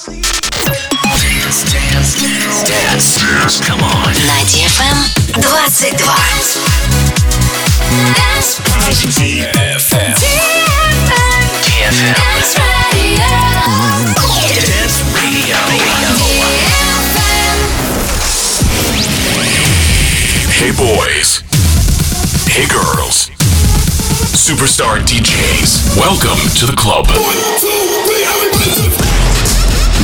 Dance, dance, dance, dance, dance. Come on. На DFM 22. Dance DFM. DFM. Dance Radio. Dance Radio. Hey boys. Hey girls. Superstar DJs. Welcome to the club.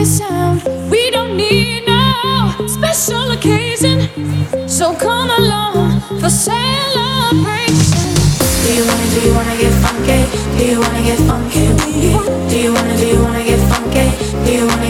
funky sound. We don't need no special occasion. So come along for celebration. Do you wanna, do you wanna get funky? Do you wanna get funky? Do you wanna, do you wanna get funky? Do you wanna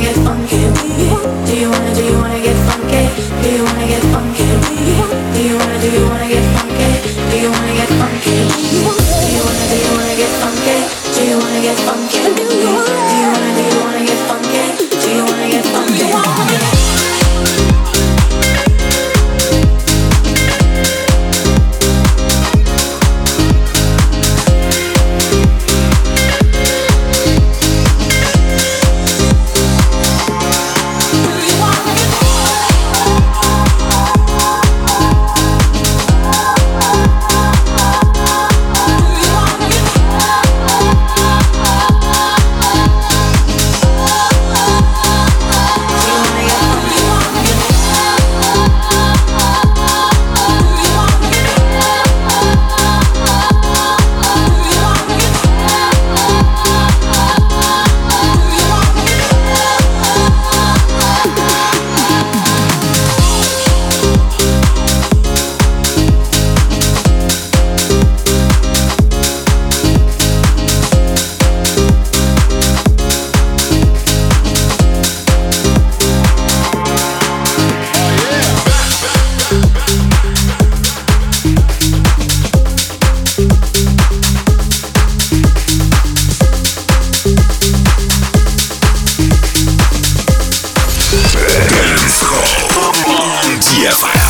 Киев.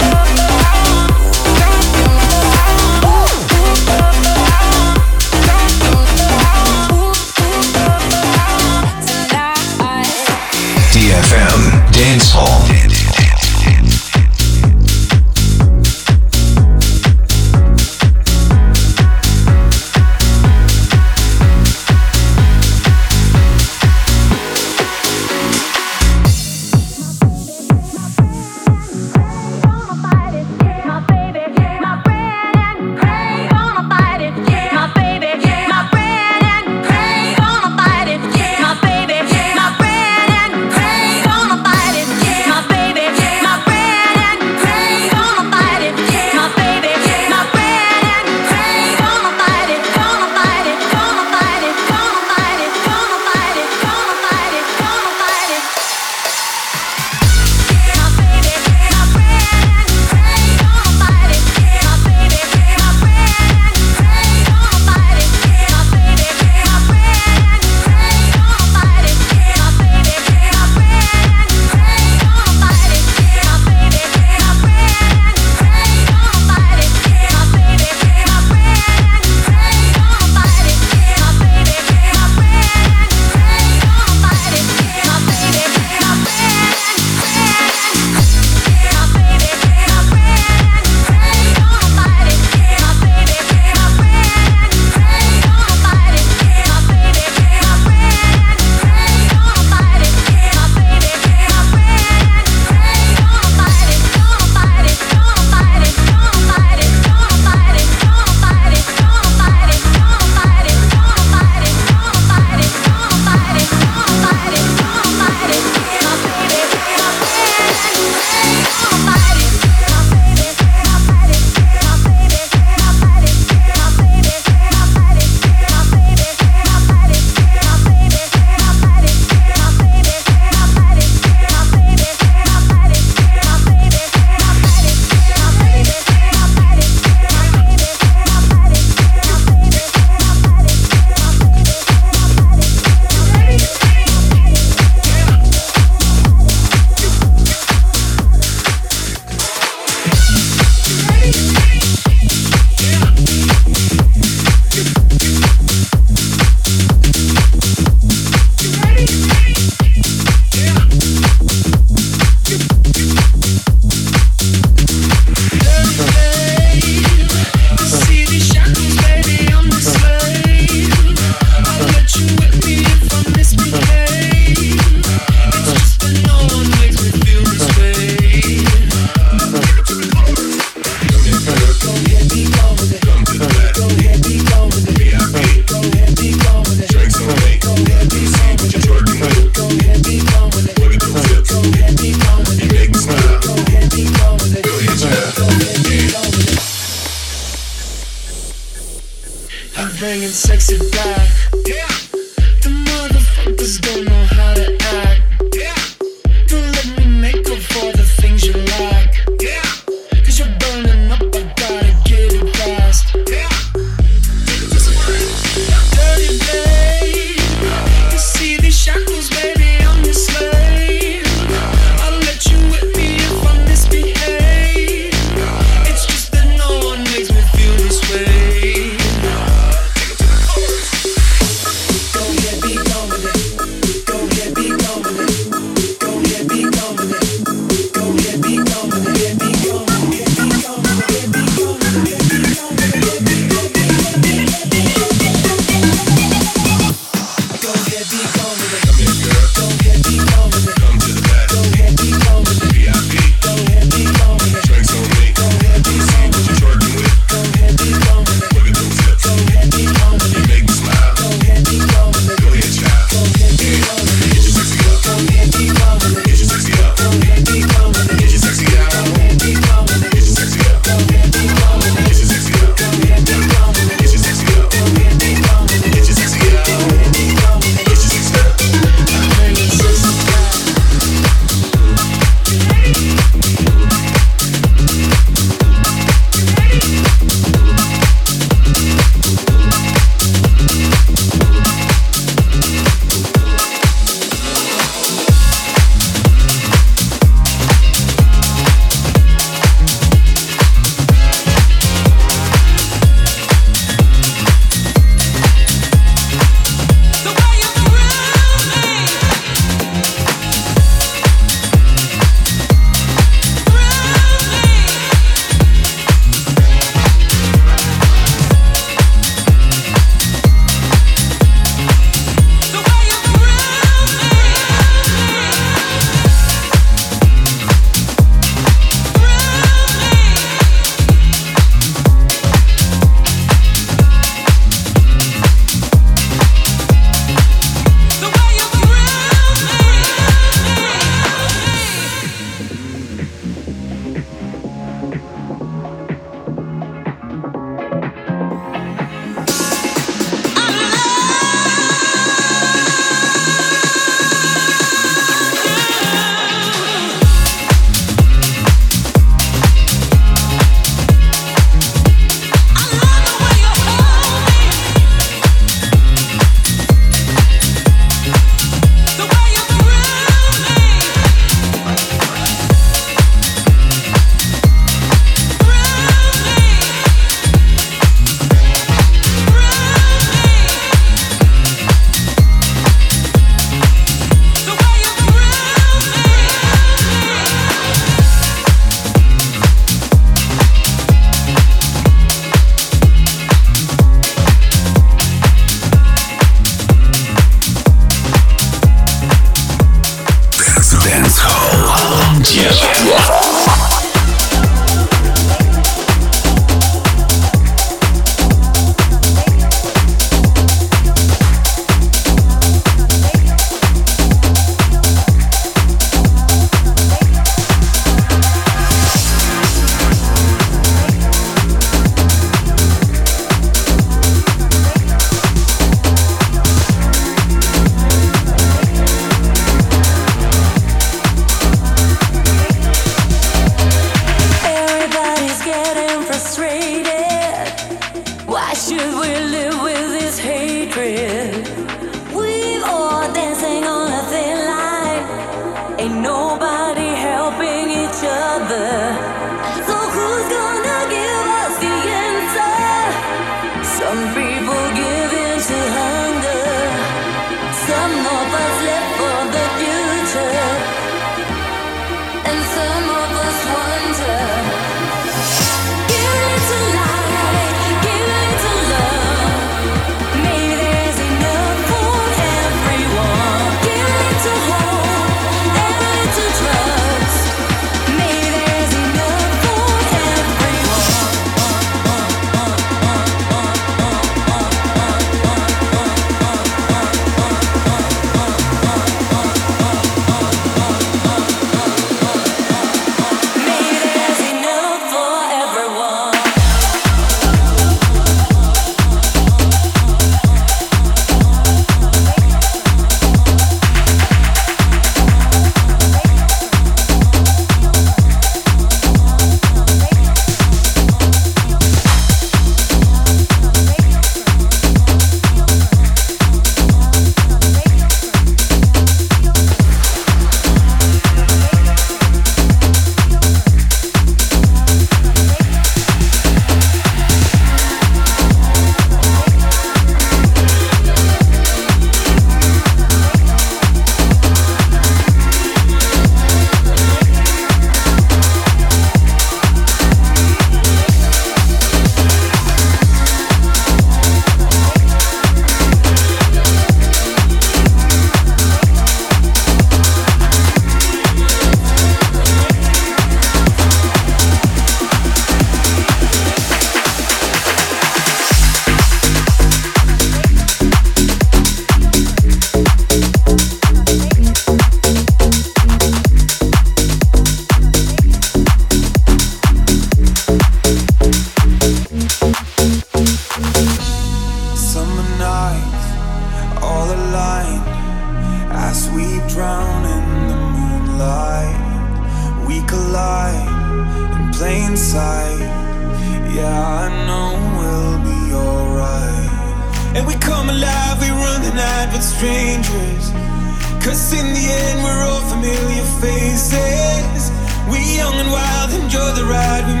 Enjoy the ride,